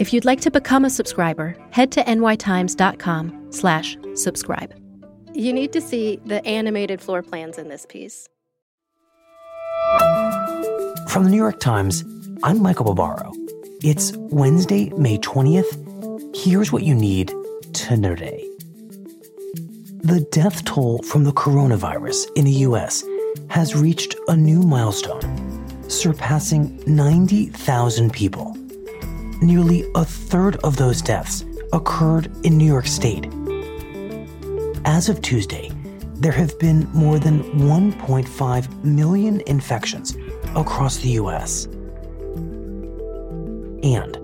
If you'd like to become a subscriber, head to nytimes.com slash subscribe. You need to see the animated floor plans in this piece. From the New York Times, I'm Michael Barbaro. It's Wednesday, May 20th. Here's what you need to know today. The death toll from the coronavirus in the U.S. has reached a new milestone, surpassing 90,000 people nearly a third of those deaths occurred in New York State. As of Tuesday, there have been more than 1.5 million infections across the US. And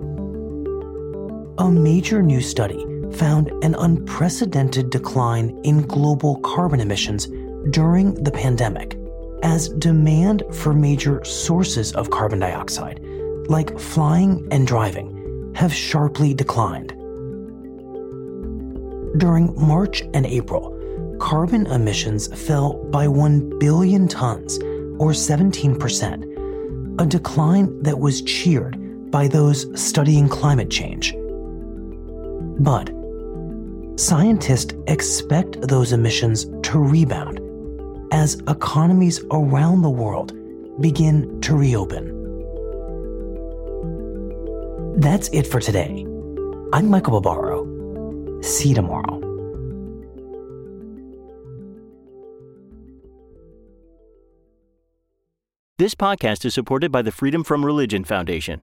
a major new study found an unprecedented decline in global carbon emissions during the pandemic as demand for major sources of carbon dioxide like flying and driving, have sharply declined. During March and April, carbon emissions fell by 1 billion tons, or 17%, a decline that was cheered by those studying climate change. But scientists expect those emissions to rebound as economies around the world begin to reopen. That's it for today. I'm Michael Barbaro. See you tomorrow. This podcast is supported by the Freedom from Religion Foundation.